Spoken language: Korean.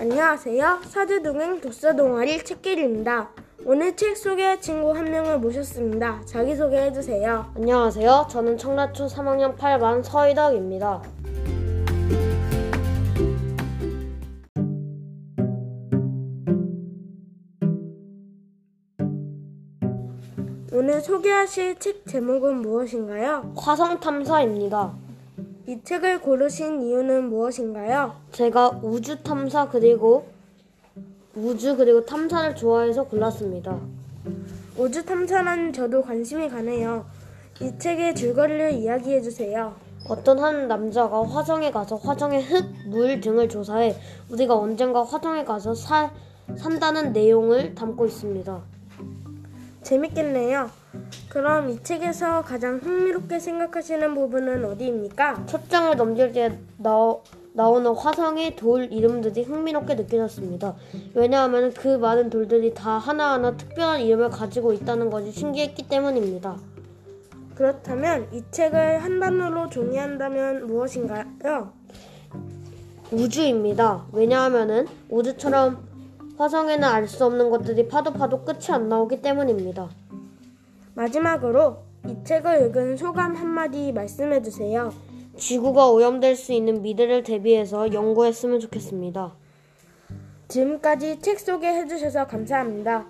안녕하세요. 사제동행 독서동아리 책길입니다. 오늘 책 소개할 친구 한 명을 모셨습니다. 자기소개해 주세요. 안녕하세요. 저는 청라초 3학년 8반 서희덕입니다. 오늘 소개하실 책 제목은 무엇인가요? 화성 탐사입니다. 이 책을 고르신 이유는 무엇인가요? 제가 우주 탐사 그리고 우주 그리고 탐사를 좋아해서 골랐습니다. 우주 탐사는 저도 관심이 가네요. 이 책의 줄거리를 이야기해 주세요. 어떤 한 남자가 화성에 가서 화성의 흙, 물 등을 조사해 우리가 언젠가 화성에 가서 살, 산다는 내용을 담고 있습니다. 재밌겠네요. 그럼 이 책에서 가장 흥미롭게 생각하시는 부분은 어디입니까? 첫 장을 넘길 때 나오, 나오는 화성의 돌 이름들이 흥미롭게 느껴졌습니다. 왜냐하면 그 많은 돌들이 다 하나하나 특별한 이름을 가지고 있다는 것이 신기했기 때문입니다. 그렇다면 이 책을 한 단어로 정의한다면 무엇인가요? 우주입니다. 왜냐하면은 우주처럼 화성에는 알 수 없는 것들이 파도 파도 끝이 안 나오기 때문입니다. 마지막으로 이 책을 읽은 소감 한마디 말씀해 주세요. 지구가 오염될 수 있는 미래를 대비해서 연구했으면 좋겠습니다. 지금까지 책 소개해 주셔서 감사합니다.